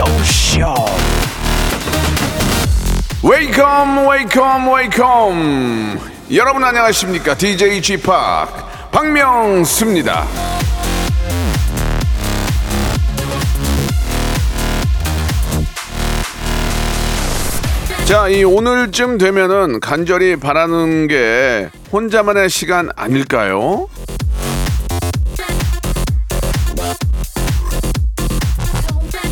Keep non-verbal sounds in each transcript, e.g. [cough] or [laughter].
Radio Show. Welcome welcome welcome 여러분 안녕하십니까 DJ p 박명수입니다 자, 이 오늘쯤 되면은 간절히 바라는 게 혼자만의 시간 아닐까요?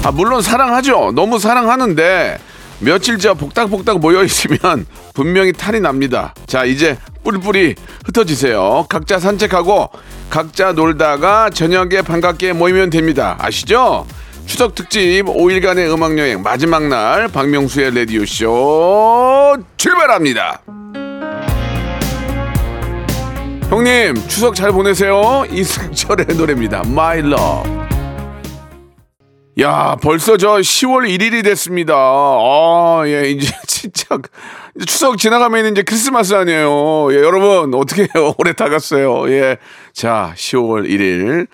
아, 물론 사랑하죠. 너무 사랑하는데 며칠째 복닥복닥 모여 있으면 [laughs] 분명히 탈이 납니다. 자, 이제 뿌리뿌리 흩어지세요. 각자 산책하고 각자 놀다가 저녁에 반갑게 모이면 됩니다. 아시죠? 추석 특집 5일간의 음악 여행 마지막 날 박명수의 라디오 쇼 출발합니다. 형님, 추석 잘 보내세요. 이승철의 노래입니다. My Love. 야, 벌써 저 10월 1일이 됐습니다. 아, 예, 이제 [laughs] 진짜 이제 추석 지나가면 이제 크리스마스 아니에요. 예, 여러분 어떻게 해요? 올해 다 갔어요. 예. 자, 10월 1일.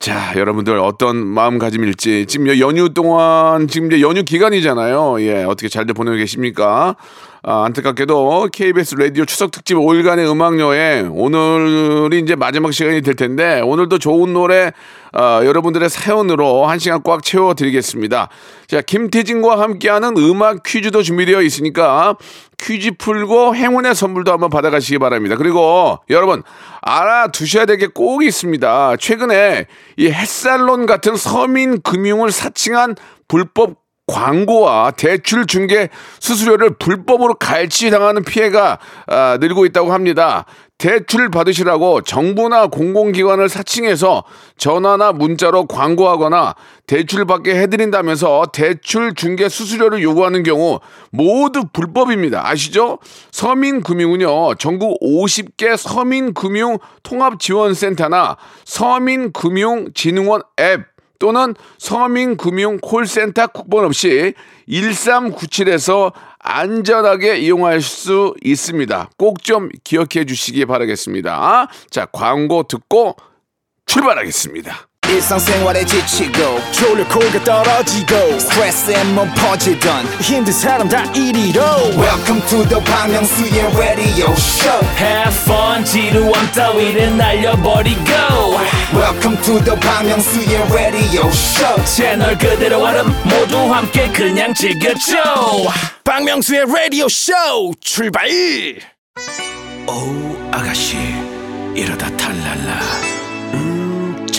자, 여러분들 어떤 마음가짐일지 지금 연휴 동안 지금 이제 연휴 기간이잖아요. 예, 어떻게 잘들 보내고 계십니까? 아, 안타깝게도 KBS 라디오 추석 특집 5일간의 음악 여행 오늘이 이제 마지막 시간이 될 텐데 오늘도 좋은 노래 아, 여러분들의 사연으로 한 시간 꽉 채워드리겠습니다. 자, 김태진과 함께하는 음악 퀴즈도 준비되어 있으니까 퀴즈 풀고 행운의 선물도 한번 받아가시기 바랍니다. 그리고 여러분 알아두셔야 될 게 꼭 있습니다. 최근에 이 햇살론 같은 서민 금융을 사칭한 불법 광고와 대출 중개 수수료를 불법으로 갈취당하는 피해가 아, 늘고 있다고 합니다. 대출 받으시라고 정부나 공공기관을 사칭해서 전화나 문자로 광고하거나 대출 받게 해드린다면서 대출 중개 수수료를 요구하는 경우 모두 불법입니다. 아시죠? 서민금융은요, 전국 50개 서민금융통합지원센터나 서민금융진흥원 앱 또는 서민금융 콜센터 쿠폰 없이 1397에서 안전하게 이용할 수 있습니다. 꼭 좀 기억해 주시기 바라겠습니다. 자, 광고 듣고 출발하겠습니다. 일상생활에 지치고, 졸려 코가 떨어지고, 스트레스에 몸 퍼지던, 힘든 사람 다 이리로. welcome to the Bang Myung-soo's radio show Have fun, 지루함 따위를 날려버리고. welcome to the Bang Myung-soo's radio show 채널 그대로 얼음 모두 함께 그냥 즐겨줘. 박명수의 라디오 쇼 출발. 어우 아가씨 이러다 탈랄라 음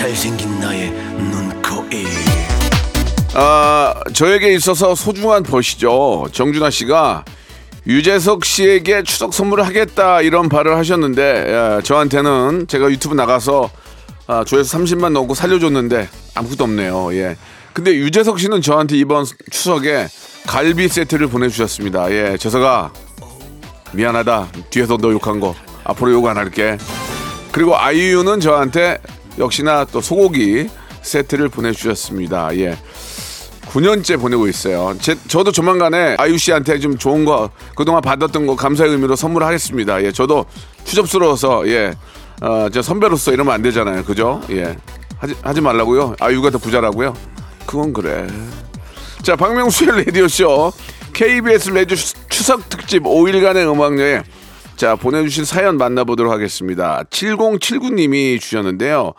잘생긴 나의 눈코입 아, 저에게 있어서 소중한 벗이죠. 정준하 씨가 유재석 씨에게 추석 선물을 하겠다 이런 발을 하셨는데 예, 저한테는 제가 유튜브 나가서 아, 조회수 30만 넣고 살려줬는데 아무것도 없네요. 예. 근데 유재석 씨는 저한테 이번 추석에 갈비 세트를 보내주셨습니다. 예, 재석아 미안하다. 뒤에서 너 욕한 거 앞으로 욕 안 할게. 그리고 아이유는 저한테 역시나 또 소고기 세트를 보내주셨습니다. 예. 9년째 보내고 있어요. 제, 저도 조만간에 아이유 씨한테 좀 좋은 거 그동안 받았던 거 감사의 의미로 선물하겠습니다. 예, 저도 추접스러워서 예, 어, 저 선배로서 이러면 안 되잖아요. 그죠? 예, 하지 하지 말라고요. 아이유가 더 부자라고요? 그건 그래. 자, 박명수의 라디오 쇼 KBS 추- 추석 특집 5일간의 음악 여행. 자, 보내주신 사연 만나보도록 하겠습니다. 7079님이 주셨는데요.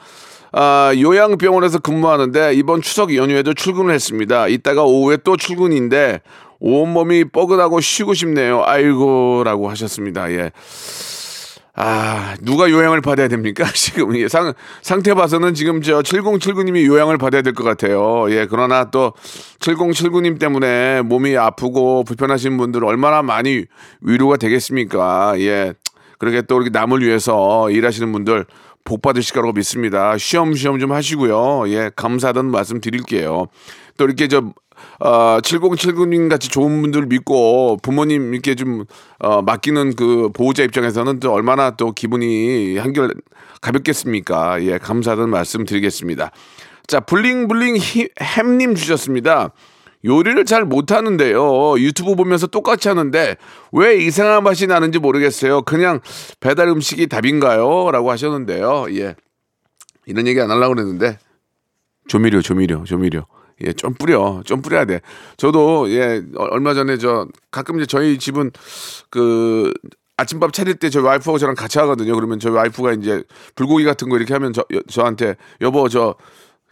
아, 요양병원에서 근무하는데 이번 추석 연휴에도 출근을 했습니다. 이따가 오후에 또 출근인데 온몸이 뻐근하고 쉬고 싶네요. 아이고 라고 하셨습니다. 예. 아, 누가 요양을 받아야 됩니까? [laughs] 지금 예, 상 상태 봐서는 지금 저 7079님이 요양을 받아야 될 것 같아요. 예, 그러나 또 7079님 때문에 몸이 아프고 불편하신 분들 얼마나 많이 위로가 되겠습니까? 예. 그렇게 또 이렇게 남을 위해서 일하시는 분들 복 받으실 거라고 믿습니다. 쉬엄쉬엄 좀 하시고요. 예, 감사하다는 말씀 드릴게요. 또 이렇게 저 어, 7079님 같이 좋은 분들 믿고 부모님 이렇게 좀 어, 맡기는 그 보호자 입장에서는 또 얼마나 또 기분이 한결 가볍겠습니까? 예, 감사하다는 말씀 드리겠습니다. 자, 블링블링 히- 햄님 주셨습니다. 요리를 잘 못하는데요. 유튜브 보면서 똑같이 하는데 왜 이상한 맛이 나는지 모르겠어요. 그냥 배달 음식이 답인가요? 라고 하셨는데요. 예. 이런 얘기 안 하려고 그랬는데 조미료, 조미료, 조미료. 예, 좀 뿌려. 좀 뿌려야 돼. 저도, 예, 어, 얼마 전에 저, 가끔 이제 저희 집은 그, 아침밥 차릴 때 저희 와이프하고 저랑 같이 하거든요. 그러면 저희 와이프가 이제 불고기 같은 거 이렇게 하면 저, 여- 저한테 여보, 저,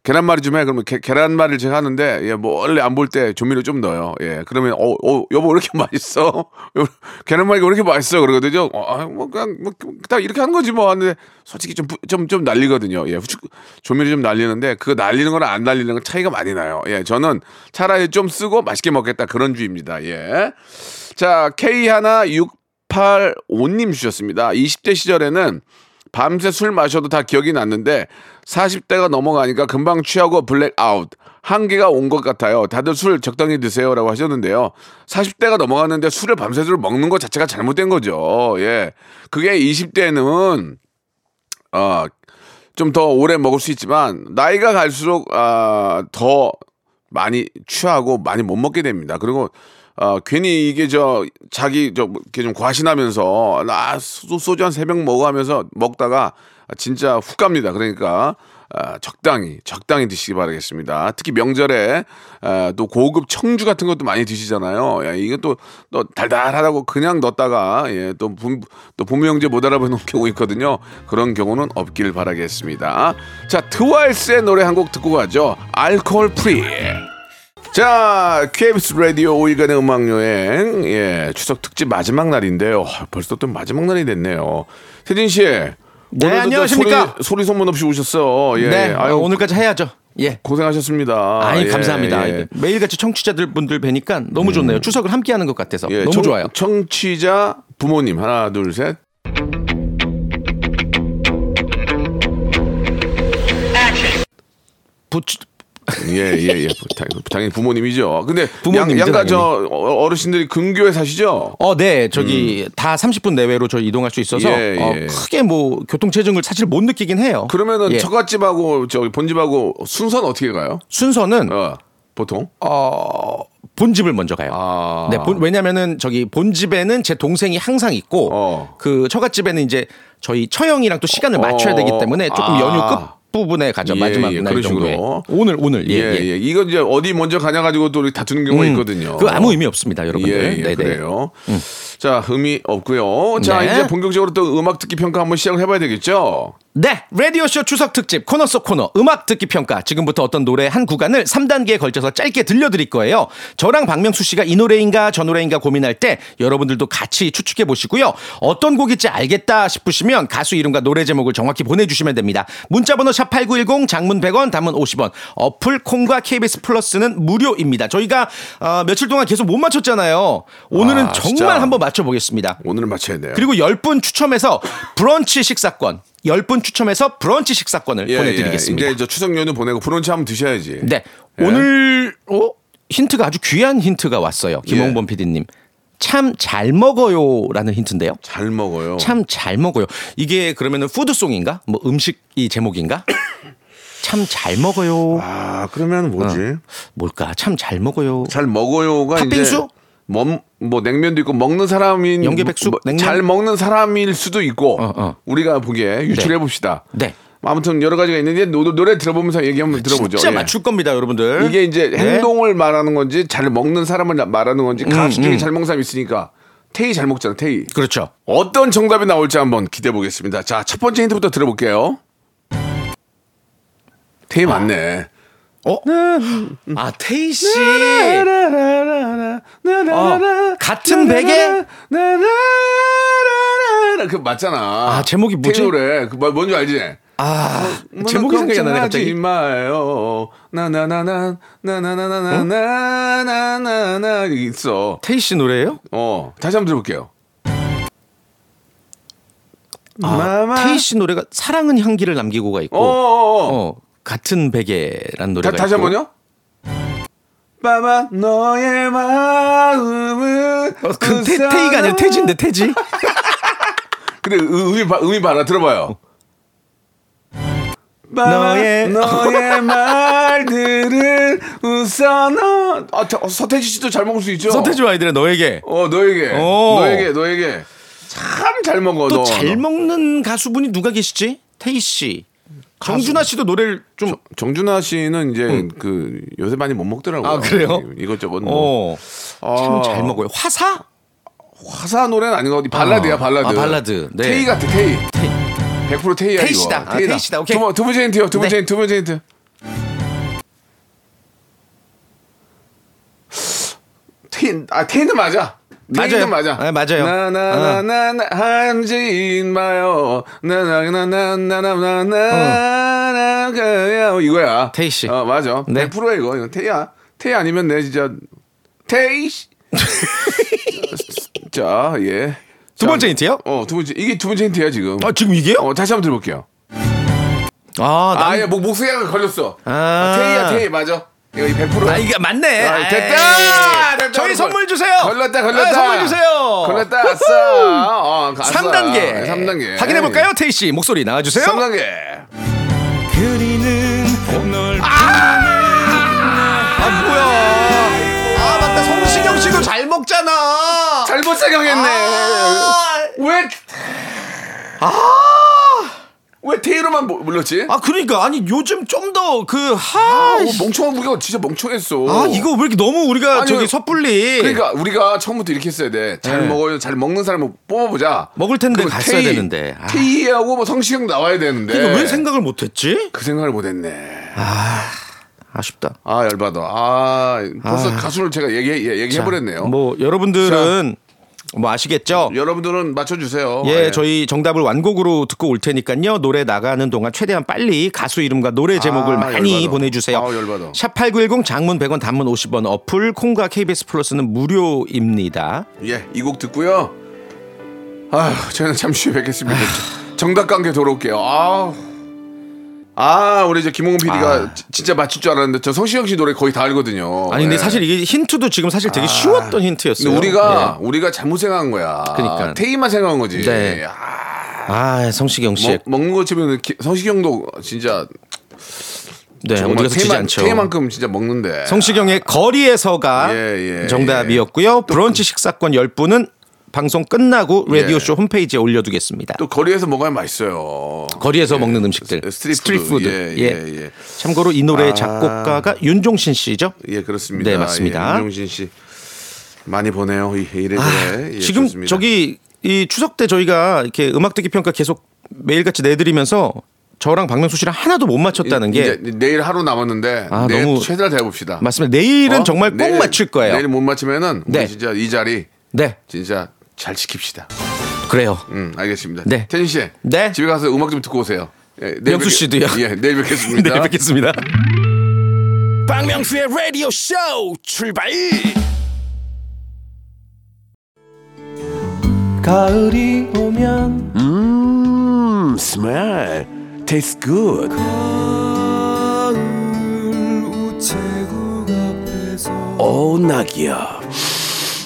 계란말이 좀 해. 그러면 게, 계란말이를 제가 하는데, 예, 뭐, 원래 안 볼 때 조미료 좀 넣어요. 예, 그러면, 어, 어, 여보, 왜 이렇게 [laughs] 맛있어? 여- 계란말이가 왜 이렇게 맛있어? 그러거든요. 어, 아, 뭐, 그냥, 뭐, 딱 이렇게 하는 거지 뭐. 하는데, 솔직히 좀, 부- 좀, 좀 날리거든요. 예, 후추, 조미료 좀 날리는데, 그거 날리는 거랑 안 날리는 건 차이가 많이 나요. 예, 저는 차라리 좀 쓰고 맛있게 먹겠다. 그런 주의입니다. 예. 자, K 하나 685님 주셨습니다. 20대 시절에는 밤새 술 마셔도 다 기억이 났는데 40대가 넘어가니까 금방 취하고 블랙아웃 한계가 온 것 같아요. 다들 술 적당히 드세요라고 하셨는데요. 40대가 넘어갔는데 술을 밤새도록 먹는 것 자체가 잘못된 거죠. 예. 그게 20대는 어, 좀 더 오래 먹을 수 있지만 나이가 갈수록 아, 더 많이 취하고 많이 못 먹게 됩니다. 그리고 어, 괜히 이게 저 자기 저 이렇게 좀 과신하면서 나 소- 소주 한 세 병 먹어 하면서 먹다가 진짜 훅 갑니다. 그러니까 아, 적당히 적당히 드시기 바라겠습니다. 특히 명절에 아, 또 고급 청주 같은 것도 많이 드시잖아요. 야, 이게 또, 또 달달하다고 그냥 넣었다가 예, 또, 부, 또 부모 형제 못 알아보는 [laughs] 경우 있거든요. 그런 경우는 없길 바라겠습니다. 자, 트와이스의 노래 한 곡 듣고 가죠. Alcohol-Free. 자, KBS 라디오 5일간의 음악 여행, 예, 추석 특집 마지막 날인데요. 아, 벌써 또 마지막 날이 됐네요. 세진 씨. 네, 안녕하십니까? 소리, 소리 소문 없이 오셨어. 예. 네, 아유, 오늘까지 해야죠. 예. 고생하셨습니다. 아이 예, 감사합니다. 예. 매일같이 청취자들 분들 뵈니까 너무 좋네요. 추석을 함께 하는 것 같아서 예, 너무 청- 좋아요. 청취자 부모님 하나 둘 셋. 부추, 예, 예, 예. 당- 당연히 부모님이죠. 근데 양, 양가 당연히. 저 어- 어르신들이 근교에 사시죠? 어, 네, 저기 다 30분 내외로 저 이동할 수 있어서 음. 예, 어, 예. 크게 뭐 교통 체증을 사실 못 느끼긴 해요. 그러면은 예. 처갓집하고 저기 본집하고 순서는 어떻게 가요? 순서는 어, 보통? 어, 본집을 먼저 가요. 아. 네, 본- 왜냐면은 저기 본집에는 제 동생이 항상 있고 어. 그 처갓집에는 이제 저희 처형이랑 또 시간을 맞춰야 어. 되기 때문에 조금 아. 연휴 끝 부분에 가죠. 예, 마지막 예, 날 그런 정도에. 식으로. 오늘 오늘 예, 예, 예. 예. 이건 이제 어디 먼저 가냐 가지고 또 다투는 경우가 음, 있거든요. 그 아무 의미 없습니다, 여러분들. 예, 예, 네네. 그래요. 자, 의미 없고요. 자, 네. 이제 본격적으로 또 음악 듣기 평가 한번 시작을 해봐야 되겠죠? 네, 라디오쇼 추석 특집 코너 속 코너 음악 듣기 평가. 지금부터 어떤 노래 한 구간을 3단계에 걸쳐서 짧게 들려드릴 거예요. 저랑 박명수 씨가 이 노래인가 저 노래인가 고민할 때 여러분들도 같이 추측해 보시고요. 어떤 곡일지 알겠다 싶으시면 가수 이름과 노래 제목을 정확히 보내주시면 됩니다. 문자번호 샵8910 장문 100원 단문 50원 어플 콩과 KBS 플러스는 무료입니다. 저희가 어, 며칠 동안 계속 못 맞췄잖아요. 오늘은 아, 정말 진짜. 한번 맞 춰보겠습니다. 오늘은 맞춰야 돼요. 그리고 10분 추첨해서 브런치 식사권 10분 추첨해서 브런치 식사권을 예, 보내드리겠습니다. 예. 이제 저 추석 연휴 보내고 브런치 한번 드셔야지. 네. 예. 오늘 어? 힌트가 아주 귀한 힌트가 왔어요. 김홍범 PD님. 참 잘 먹어요라는 힌트인데요. 잘 먹어요. 참 잘 먹어요. 이게 그러면은 푸드송인가? 뭐 음식이 제목인가? [coughs] 참 잘 먹어요. 아, 그러면 뭐지? 뭘까? 참 잘 먹어요. 잘 먹어요가 팥빙수? 이제 뭐, 뭐 냉면도 있고 먹는 사람인 연계백숙? 뭐? 잘 먹는 사람일 수도 있고 어, 어. 우리가 보기에 유출해 봅시다. 네. 아무튼 여러 가지가 있는데 노, 노래 들어보면서 얘기 한번 들어보죠. 진짜 예. 맞출 겁니다, 여러분들. 이게 이제 네. 행동을 말하는 건지 잘 먹는 사람을 말하는 건지 가수 중에 잘 먹는 사람이 있으니까 태희 잘 먹잖아 태희. 그렇죠. 어떤 정답이 나올지 한번 기대해 보겠습니다. 자, 첫 번째 힌트부터 들어볼게요. 태희 맞네. 어? 아, 테이 씨. 어, 같은 베개? 그 맞잖아. 아, 제목이 뭐지? 태희 노래. 그 뭐- 뭔지 알지? 아, 제목이 생각이 안 나네, 갑자기. 마요. 나나나나 나나나나나나나나나 이게 있어. 테이 씨 노래예요? 어, 다시 한번 들어볼게요. 아, 테이 씨 노래가 사랑은 향기를 남기고가 있고 어, 어, 어. 어, 같은 베개란 노래가 다, 다시 있고. 한번요. 빠바 너의 마음은 어, 그 테, 테이가 아니라 태지인데 태지? [laughs] 근데 봐, 의미 봐라 들어봐요. 너의- 너의 [laughs] 말들은 유산아. 아, 저- 서태지 씨도 잘 먹을 수 있죠? 서태지 아이들의 너에게 어, 너에게. 오. 너에게, 너에게. 참 잘 먹어, 너. 또잘 먹는 가수분이 누가 계시지? 태희 씨. 정준하 씨도 노래를 좀 정준하 씨는 이제 그 요새 많이 못 먹더라고요. 아, 그래요? 이것저것 뭐. 어. 참 아. 잘 먹어요. 화사? 화사 노래는 아닌 것 같아. 발라드야, 어. 발라드. 아, 발라드. 네. 테이 같아, 테이. 100% 테이야, 테이 이거. 아, 테이 씨다. 오케이. 두, 번, 두 번째 힌트요, 두 번째 네. 두 번째 힌트. 테이, 아, 테이는 맞아. 맞아요. 맞아. 네, 맞아요. 나나나나나 한진 마요. 나나나나나나나나나 이거야. 테이 씨. 어, 맞아. 네. 100%야 이거. 이거 테이야. 테이 아니면 내 진짜 테이 씨. [laughs] 자, 예. 두 자, 번째 힌트요? 어, 두 번째. 이게 두 번째 힌트야, 지금. 아, 지금 이게요? 어, 다시 한번 들어볼게요. 아, 난- 아, 예, 목, 목소리가 걸렸어. 아. 아, 테이야, 테이, 맞아. 이거 100%. 아, 이게 맞네. 아, 됐다! 됐다! 저희 걸- 선물 주세요. 걸렸다, 걸렸다. 아, 선물 주세요. 걸렸다, 아싸. 어, 아싸. 3단계. 3단계. 확인해 볼까요? 태희 씨 목소리 나와 주세요. 3단계. 아, 뭐야? 아, 맞다. 성시경 씨도 잘 먹잖아. 잘못 생각했네. 아, 왜? 왜 테이로만 모- 몰랐지? 아, 그러니까 아니 요즘 좀 더 그 하. 아, 어, 멍청한 우리가 진짜 멍청했어. 아, 이거 왜 이렇게 너무 우리가 아니, 저기 왜- 섣불리 그러니까 우리가 처음부터 이렇게 했어야 돼. 잘 네. 먹어요. 잘 먹는 사람을 뽑아보자. 먹을 텐데 갔어야 테이- 되는데. 아. 테이하고 뭐 성시경 나와야 되는데. 이거 왜 생각을 못 했지? 그 생각을 못했네. 아쉽다. 아 열받아. 아 벌써 가수를 제가 얘기 얘기해 버렸네요. 뭐 여러분들은 뭐 아시겠죠? 여러분들은 맞춰주세요. 예, 예. 저희 정답을 완곡으로 듣고 올 테니까요. 노래 나가는 동안 최대한 빨리 가수 이름과 노래 제목을 아, 많이 열받아. 보내주세요. 아우, 열받아. 샵8910 장문 100원 단문 50원 어플 콩과 KBS 플러스는 무료입니다. 예, 이 곡 듣고요. 아, 저희는 잠시 후에 뵙겠습니다. 정답 관계 돌아올게요. 아, 아, 우리 이제 김홍훈 PD가 아. 진짜 맞출 줄 알았는데 저 성시경 씨 노래 거의 다 알거든요. 아니 근데 예. 사실 이게 힌트도 지금 사실 되게 쉬웠던 힌트였어요. 근데 우리가 우리가 잘못 생각한 거야. 그러니까. 테이만 생각한 거지. 네. 아, 아, 성시경 씨. 먹, 먹는 거 치면 기- 성시경도 진짜 네, 어디가 스치지 테이만, 않죠. 테이만큼 진짜 먹는데. 성시경의 거리에서가 예, 예, 정답이었고요. 브런치 식사권 10분은 방송 끝나고 예. 라디오쇼 홈페이지에 올려두겠습니다. 또 거리에서 먹어야 맛있어요. 거리에서 먹는 음식들. Street food. 예, 예. 예, 예. 참고로 이 노래의 아. 작곡가가 윤종신 씨죠. 예, 그렇습니다. 네, 맞습니다. 예, 윤종신 씨 많이 보내요. 이- 이래저래. 예, 아, 지금 좋습니다. 저기 이 추석 때 저희가 이렇게 음악 듣기 평가 계속 매일같이 내드리면서 저랑 박명수 씨랑 하나도 못 맞췄다는 게 내일 하루 남았는데 아, 내일 너무- 최선을 다해 봅시다. 맞습니다. 내일은 정말 꼭 맞출 거예요. 내일 못 맞추면은 우리 네. 진짜 이 자리 네, 진짜 잘 지킵시다. 그래요. 음, 알겠습니다. 네. 태진 씨. 네. 집에 가서 음악 좀 듣고 오세요. 예, 내일 명수 뵙- 씨도요. 예, 내일 뵙겠습니다. 내일 [laughs] 뵙겠습니다. 박명수의 라디오 쇼 출발 가을이 오면 음 스멜 테이스 굿오 낙이야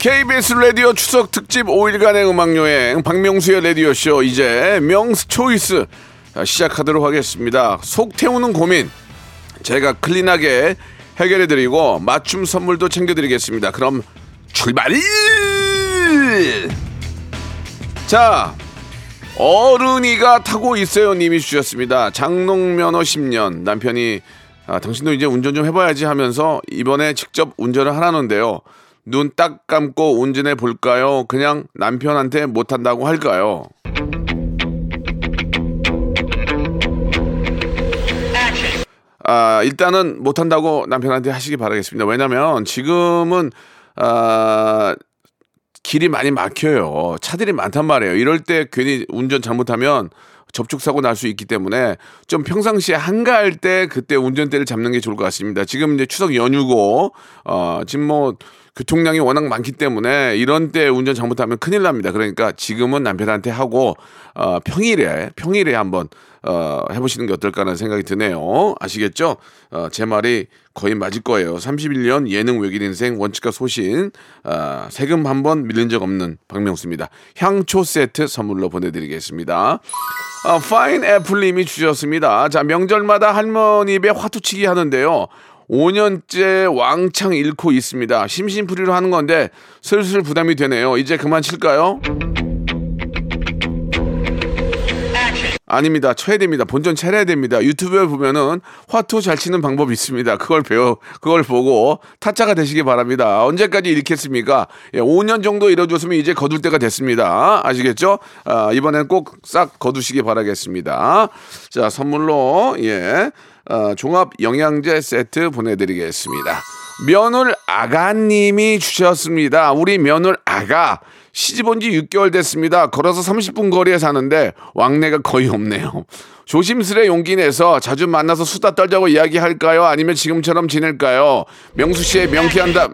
KBS 라디오 추석 특집 5일간의 음악 여행 박명수의 라디오 쇼 이제 명스 초이스 시작하도록 하겠습니다. 속 태우는 고민 제가 클린하게 해결해 드리고 맞춤 선물도 챙겨 드리겠습니다. 그럼 출발! 자, 어른이가 타고 있어요 님이 주셨습니다. 장롱면허 10년 남편이 아, 당신도 이제 운전 좀 해봐야지 하면서 이번에 직접 운전을 하라는데요. 눈 딱 감고 운전해 볼까요? 그냥 남편한테 못한다고 할까요? 아, 일단은 못한다고 남편한테 하시기 바라겠습니다. 왜냐면 지금은 아, 길이 많이 막혀요. 차들이 많단 말이에요. 이럴 때 괜히 운전 잘못하면 접촉 사고 날 수 있기 때문에 좀 평상시에 한가할 때 그때 운전대를 잡는 게 좋을 것 같습니다. 지금 이제 추석 연휴고 어 지금 뭐 교통량이 워낙 많기 때문에 이런 때 운전 잘못하면 큰일 납니다. 그러니까 지금은 남편한테 하고 어 평일에 평일에 한번 어 해보시는 게 어떨까라는 생각이 드네요. 아시겠죠? 어, 제 말이 거의 맞을 거예요. 31년 예능 외길 인생 원칙과 소신 어, 세금 한 번 밀린 적 없는 박명수입니다. 향초 세트 선물로 보내드리겠습니다. 어, 파인 애플님이 주셨습니다. 자 명절마다 할머니 입에 화투치기 하는데요. 5년째 왕창 잃고 있습니다. 심심풀이로 하는 건데 슬슬 부담이 되네요. 이제 그만 칠까요? 아닙니다. 쳐야 됩니다. 본전 차려야 됩니다. 유튜브에 보면은 화투 잘 치는 방법이 있습니다. 그걸 배워, 그걸 보고 타짜가 되시기 바랍니다. 언제까지 잃겠습니까? 예, 5년 정도 잃어줬으면 이제 거둘 때가 됐습니다. 아시겠죠? 아, 이번엔 꼭 싹 거두시기 바라겠습니다. 자, 선물로, 예, 어, 종합 영양제 세트 보내드리겠습니다. 며느리 아가님이 주셨습니다. 우리 며느리 아가. 시집 온 지 6개월 됐습니다. 걸어서 30분 거리에 사는데 왕래가 거의 없네요. 조심스레 용기 내서 자주 만나서 수다 떨자고 이야기할까요? 아니면 지금처럼 지낼까요? 명수 씨의 명쾌한 답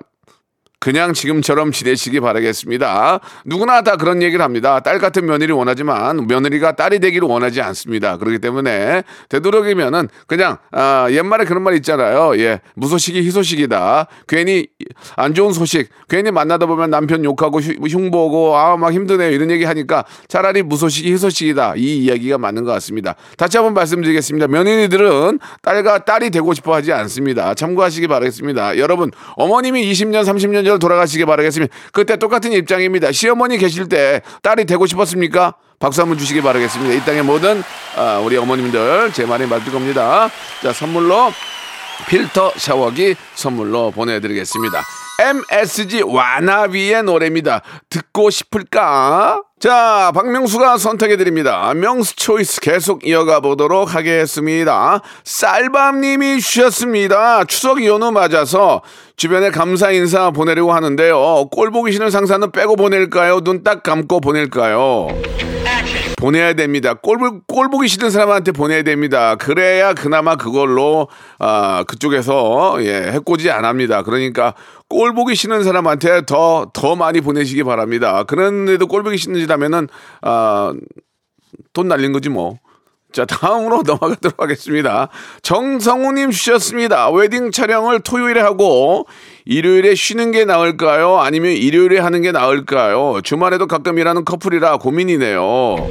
그냥 지금처럼 지내시기 바라겠습니다. 누구나 다 그런 얘기를 합니다. 딸 같은 며느리 원하지만 며느리가 딸이 되기를 원하지 않습니다. 그렇기 때문에 되도록이면은 그냥 아, 옛말에 그런 말 있잖아요. 예, 무소식이 희소식이다. 괜히 안 좋은 소식, 괜히 만나다 보면 남편 욕하고 흉- 흉보고 아 막 힘드네요 이런 얘기 하니까 차라리 무소식이 희소식이다. 이 이야기가 맞는 것 같습니다. 다시 한번 말씀드리겠습니다. 며느리들은 딸과 딸이 되고 싶어 하지 않습니다. 참고하시기 바라겠습니다. 여러분 어머님이 20년, 30년 전 으로 돌아가시기 바라겠습니다. 그때 똑같은 입장입니다. 시어머니 계실 때 딸이 되고 싶었습니까? 박수 한번 주시기 바라겠습니다. 이 땅의 모든 아, 우리 어머님들 제 말이 맞을 겁니다. 자 선물로 필터 샤워기 선물로 보내드리겠습니다. MSG 와나비의 노래입니다. 듣고 싶을까? 자, 박명수가 선택해드립니다. 명수 초이스 계속 이어가 보도록 하겠습니다. 쌀밤님이 주셨습니다. 추석 연휴 맞아서 주변에 감사 인사 보내려고 하는데요. 꼴 보기 싫은 상사는 빼고 보낼까요? 눈 딱 감고 보낼까요? 보내야 됩니다. 꼴, 보- 꼴 보기 싫은 사람한테 보내야 됩니다. 그래야 그나마 그걸로 아 그쪽에서 예 해코지 안 합니다. 그러니까 꼴 보기 싫은 사람한테 더 더 많이 보내시기 바랍니다. 그런데도 꼴 보기 싫은 짓 하면은 아 돈 날린 거지 뭐. 자, 다음으로 [laughs] 넘어가도록 하겠습니다. 정성우님 주셨습니다. 웨딩 촬영을 토요일에 하고 일요일에 쉬는 게 나을까요? 아니면 일요일에 하는 게 나을까요? 주말에도 가끔 일하는 커플이라 고민이네요.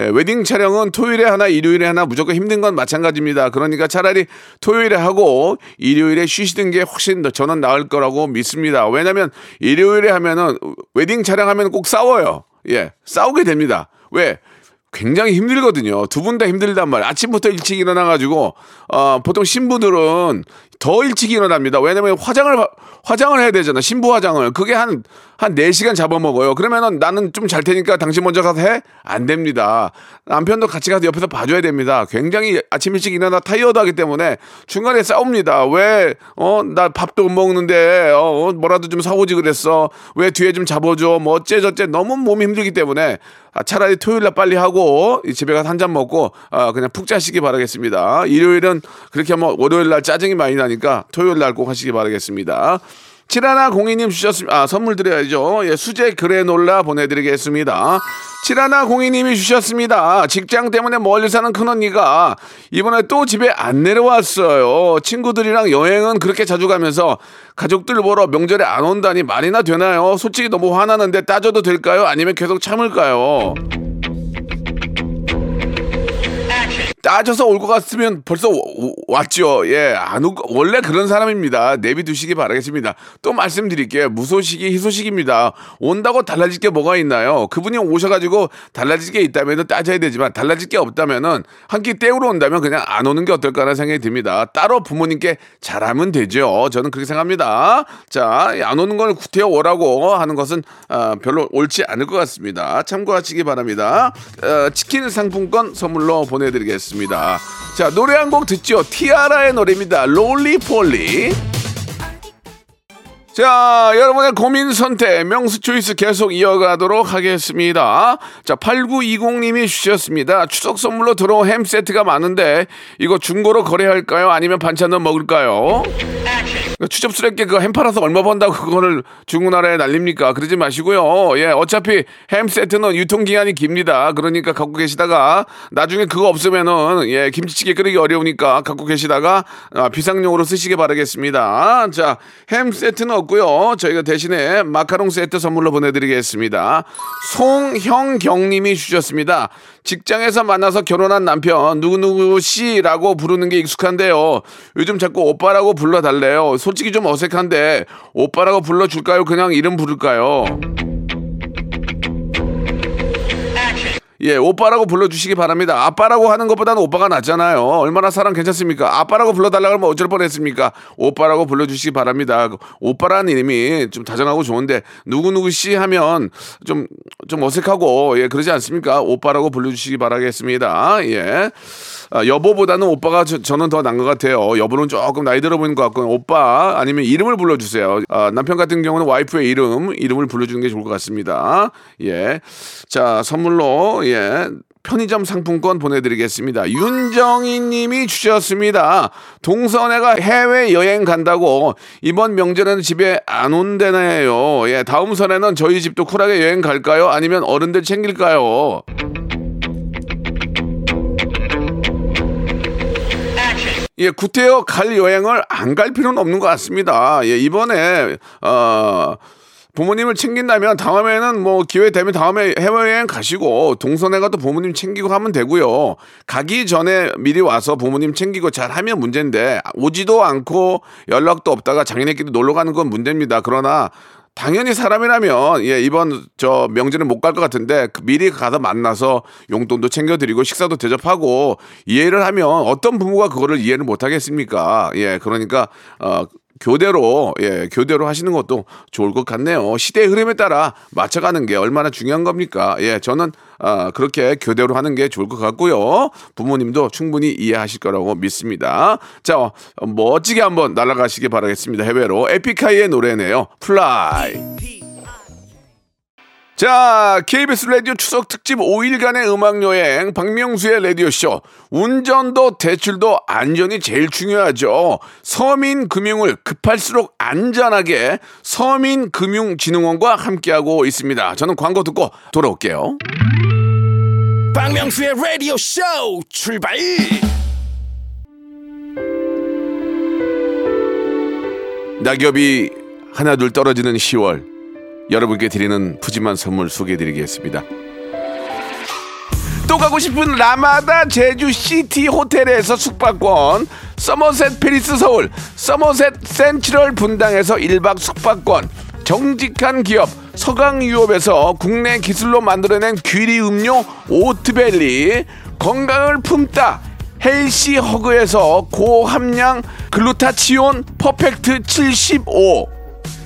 예, 웨딩 촬영은 토요일에 하나, 일요일에 하나 무조건 힘든 건 마찬가지입니다. 그러니까 차라리 토요일에 하고 일요일에 쉬시는 게 훨씬 더 저는 나을 거라고 믿습니다. 왜냐면 일요일에 하면은 웨딩 촬영하면 꼭 싸워요. 예, 싸우게 됩니다. 왜? 굉장히 힘들거든요. 두 분 다 힘들단 말이에요. 아침부터 일찍 일어나가지고, 어, 보통 신부들은 더 일찍 일어납니다. 왜냐면 화장을, 화장을 해야 되잖아. 신부 화장을. 그게 한, 한 4시간 잡아먹어요. 그러면은 나는 좀 잘 테니까 당신 먼저 가서 해? 안 됩니다. 남편도 같이 가서 옆에서 봐줘야 됩니다. 굉장히 아침 일찍 일어나 타이어드 하기 때문에 중간에 싸웁니다. 왜, 어, 나 밥도 못 먹는데, 어, 뭐라도 좀 사오지 그랬어. 왜 뒤에 좀 잡아줘. 뭐 어째 저째 너무 몸이 힘들기 때문에 아, 차라리 토요일 날 빨리 하고 이 집에 가서 한 잔 먹고 아, 그냥 푹 자시기 바라겠습니다. 일요일은 그렇게 하면 월요일 날 짜증이 많이 나니까 토요일 날 꼭 하시기 바라겠습니다. 칠하나 공이님 주셨습니다. 아, 선물 드려야죠. 예, 수제 그래놀라 보내드리겠습니다. 칠하나 공이님이 주셨습니다. 직장 때문에 멀리 사는 큰언니가 이번에 또 집에 안 내려왔어요. 친구들이랑 여행은 그렇게 자주 가면서 가족들 보러 명절에 안 온다니 말이나 되나요? 솔직히 너무 화나는데 따져도 될까요? 아니면 계속 참을까요? 따져서 올 것 같으면 벌써 오- 왔죠. 예, 안 올, 거- 원래 그런 사람입니다. 내비두시기 바라겠습니다. 또 말씀드릴게요. 무소식이 희소식입니다. 온다고 달라질 게 뭐가 있나요? 그분이 오셔가지고 달라질 게 있다면 따져야 되지만 달라질 게 없다면은 한 끼 때우러 온다면 그냥 안 오는 게 어떨까라는 생각이 듭니다. 따로 부모님께 잘하면 되죠. 저는 그렇게 생각합니다. 자, 안 오는 걸 구태여 오라고 하는 것은 아, 별로 옳지 않을 것 같습니다. 참고하시기 바랍니다. 어, 치킨 상품권 선물로 보내드리겠습니다. 자, 노래 한 곡 듣죠. 티아라의 노래입니다. 롤리폴리. 자, 여러분의 고민 선택, 명수 초이스 계속 이어가도록 하겠습니다. 자, 8920님이 주셨습니다. 추석 선물로 들어온 햄 세트가 많은데, 이거 중고로 거래할까요? 아니면 반찬은 먹을까요? 추접스럽게 그 햄 팔아서 얼마 번다고 그거를 중고나라에 날립니까? 그러지 마시고요. 예, 어차피 햄 세트는 유통기한이 깁니다. 그러니까 갖고 계시다가 나중에 그거 없으면은 예, 김치찌개 끓이기 어려우니까 갖고 계시다가 아, 비상용으로 쓰시기 바라겠습니다. 자, 햄 세트는 없고요. 저희가 대신에 마카롱 세트 선물로 보내드리겠습니다. 송형경님이 주셨습니다. 직장에서 만나서 결혼한 남편 누구누구 씨라고 부르는 게 익숙한데요. 요즘 자꾸 오빠라고 불러달래요. 솔직히 좀 어색한데 오빠라고 불러줄까요? 그냥 이름 부를까요? 예, 오빠라고 불러주시기 바랍니다. 아빠라고 하는 것보다는 오빠가 낫잖아요. 얼마나 사람 괜찮습니까? 아빠라고 불러달라고 하면 어쩔 뻔했습니까? 오빠라고 불러주시기 바랍니다. 오빠라는 이름이 좀 다정하고 좋은데 누구누구 씨 하면 좀, 좀 어색하고, 예, 그러지 않습니까? 오빠라고 불러주시기 바라겠습니다. 예. 아, 여보보다는 오빠가 저, 는더 나은 것 같아요. 여보는 조금 나이 들어 보이는 것 같고 오빠 아니면 이름을 불러주세요. 아, 남편 같은 경우는 와이프의 이름 이름을 불러주는 게 좋을 것 같습니다. 예, 자 선물로 예 편의점 상품권 보내드리겠습니다. 윤정희 님이 주셨습니다. 동선애가 해외 여행 간다고 이번 명절에는 집에 안 온다네요. 예, 다음 선에는 저희 집도 쿨하게 여행 갈까요? 아니면 어른들 챙길까요? 예, 구태여 갈 여행을 안 갈 필요는 없는 것 같습니다. 예, 이번에, 어, 부모님을 챙긴다면 다음에는 뭐 기회 되면 다음에 해외여행 가시고 동선에 가도 부모님 챙기고 하면 되고요. 가기 전에 미리 와서 부모님 챙기고 잘 하면 문제인데 오지도 않고 연락도 없다가 장인애끼리 놀러 가는 건 문제입니다. 그러나 당연히 사람이라면 예 이번 저 명절에 못갈 것 같은데 그 미리 가서 만나서 용돈도 챙겨드리고 식사도 대접하고 이해를 하면 어떤 부모가 그거를 이해를 못 하겠습니까? 예 그러니까 어 교대로 예 교대로 하시는 것도 좋을 것 같네요. 시대의 흐름에 따라 맞춰가는 게 얼마나 중요한 겁니까? 예 저는 아 그렇게 교대로 하는 게 좋을 것 같고요. 부모님도 충분히 이해하실 거라고 믿습니다. 자 어, 멋지게 한번 날아가시기 바라겠습니다. 해외로 에픽하이의 노래네요. Fly. 자, KBS 라디오 추석 특집 5일간의 음악 여행 박명수의 라디오 쇼. 운전도 대출도 안전이 제일 중요하죠. 서민 금융을 급할수록 안전하게 서민 금융진흥원과 함께하고 있습니다. 저는 광고 듣고 돌아올게요. 박명수의 라디오 쇼 출발! 낙엽이 하나둘 떨어지는 10월. 여러분께 드리는 푸짐한 선물 소개해드리겠습니다. 또 가고 싶은 라마다 제주 시티 호텔에서 숙박권, 서머셋 팰리스 서울, 서머셋 센트럴 분당에서 1박 숙박권, 정직한 기업 서강유업에서 국내 기술로 만들어낸 귀리 음료 오트벨리, 건강을 품다 헬시 허그에서 고함량 글루타치온 퍼펙트 75,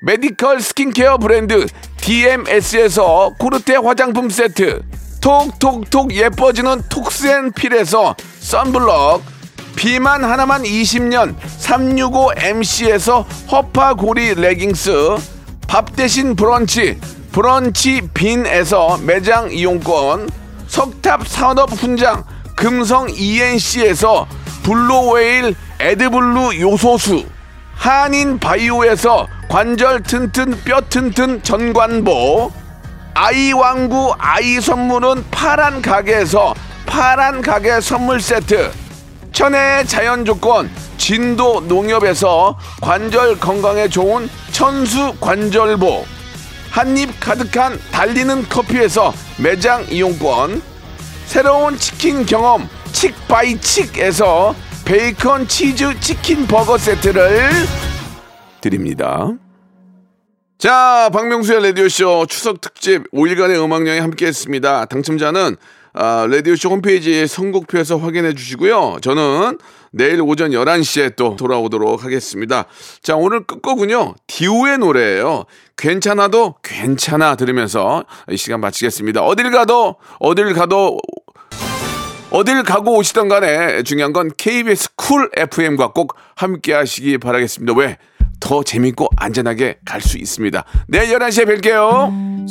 메디컬 스킨케어 브랜드 DMS에서 코르테 화장품 세트 톡톡톡 예뻐지는 톡스앤필에서 썬블럭 비만 하나만 20년 365MC에서 허파고리 레깅스 밥 대신 브런치 브런치 빈에서 매장 이용권 석탑 산업 훈장 금성 ENC에서 블루웨일 에드블루 요소수 한인 바이오에서 관절 튼튼 뼈 튼튼 전관보 아이 왕구 아이 선물은 파란 가게에서 파란 가게 선물 세트 천혜의 자연 조건 진도 농협에서 관절 건강에 좋은 천수 관절보 한입 가득한 달리는 커피에서 매장 이용권 새로운 치킨 경험 칙바이칙에서 베이컨 치즈 치킨 버거 세트를 드립니다. 자, 박명수의 라디오쇼 추석 특집 5일간의 음악여행 함께 했습니다. 당첨자는 아, 라디오쇼 홈페이지 선곡표에서 확인해 주시고요. 저는 내일 오전 11시에 또 돌아오도록 하겠습니다. 자, 오늘 끝곡은요. 디오의 노래예요. 괜찮아도 괜찮아 들으면서 이 시간 마치겠습니다. 어딜 가도 어딜 가도 어딜 가고 오시던 간에 중요한 건 KBS 쿨 FM과 꼭 함께 하시기 바라겠습니다. 왜? 더 재밌고 안전하게 갈 수 있습니다. 내일 11시에 뵐게요.